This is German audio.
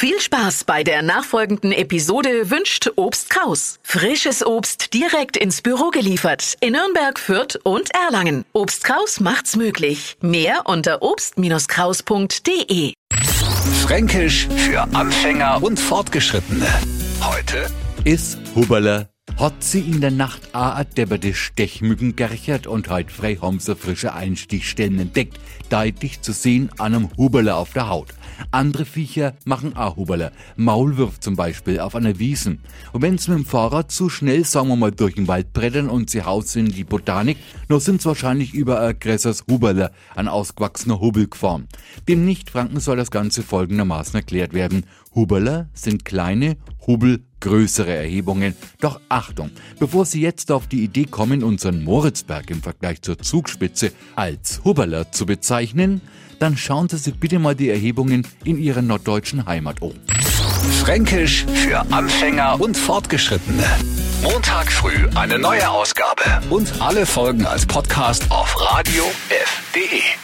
Viel Spaß bei der nachfolgenden Episode wünscht Obst Kraus. Frisches Obst direkt ins Büro geliefert in Nürnberg, Fürth und Erlangen. Obst Kraus macht's möglich. Mehr unter obst-kraus.de. Fränkisch für Anfänger und Fortgeschrittene. Heute Is Huberler hat sie in der Nacht a depperte Stechmücken gerchert und heut frei haben sie frische Einstichstellen entdeckt, deutlich zu sehen an einem Huberler auf der Haut. Andere Viecher machen auch Huberler, Maulwurf zum Beispiel auf einer Wiesen. Und wenn sie mit dem Fahrrad zu schnell, sagen wir mal, durch den Wald brettern und sie haus in die Botanik, noch sind sie wahrscheinlich über ein größeres Huberler, ein ausgewachsener Hubbel gefahren. Dem Nichtfranken soll das Ganze folgendermaßen erklärt werden. Huberler sind kleine, Hubbel größere Erhebungen. Doch Achtung, bevor Sie jetzt auf die Idee kommen, unseren Moritzberg im Vergleich zur Zugspitze als Huberler zu bezeichnen, dann schauen Sie sich bitte mal die Erhebungen in Ihrer norddeutschen Heimat um. Fränkisch für Anfänger und Fortgeschrittene. Montag früh eine neue Ausgabe und alle Folgen als Podcast auf radiof.de.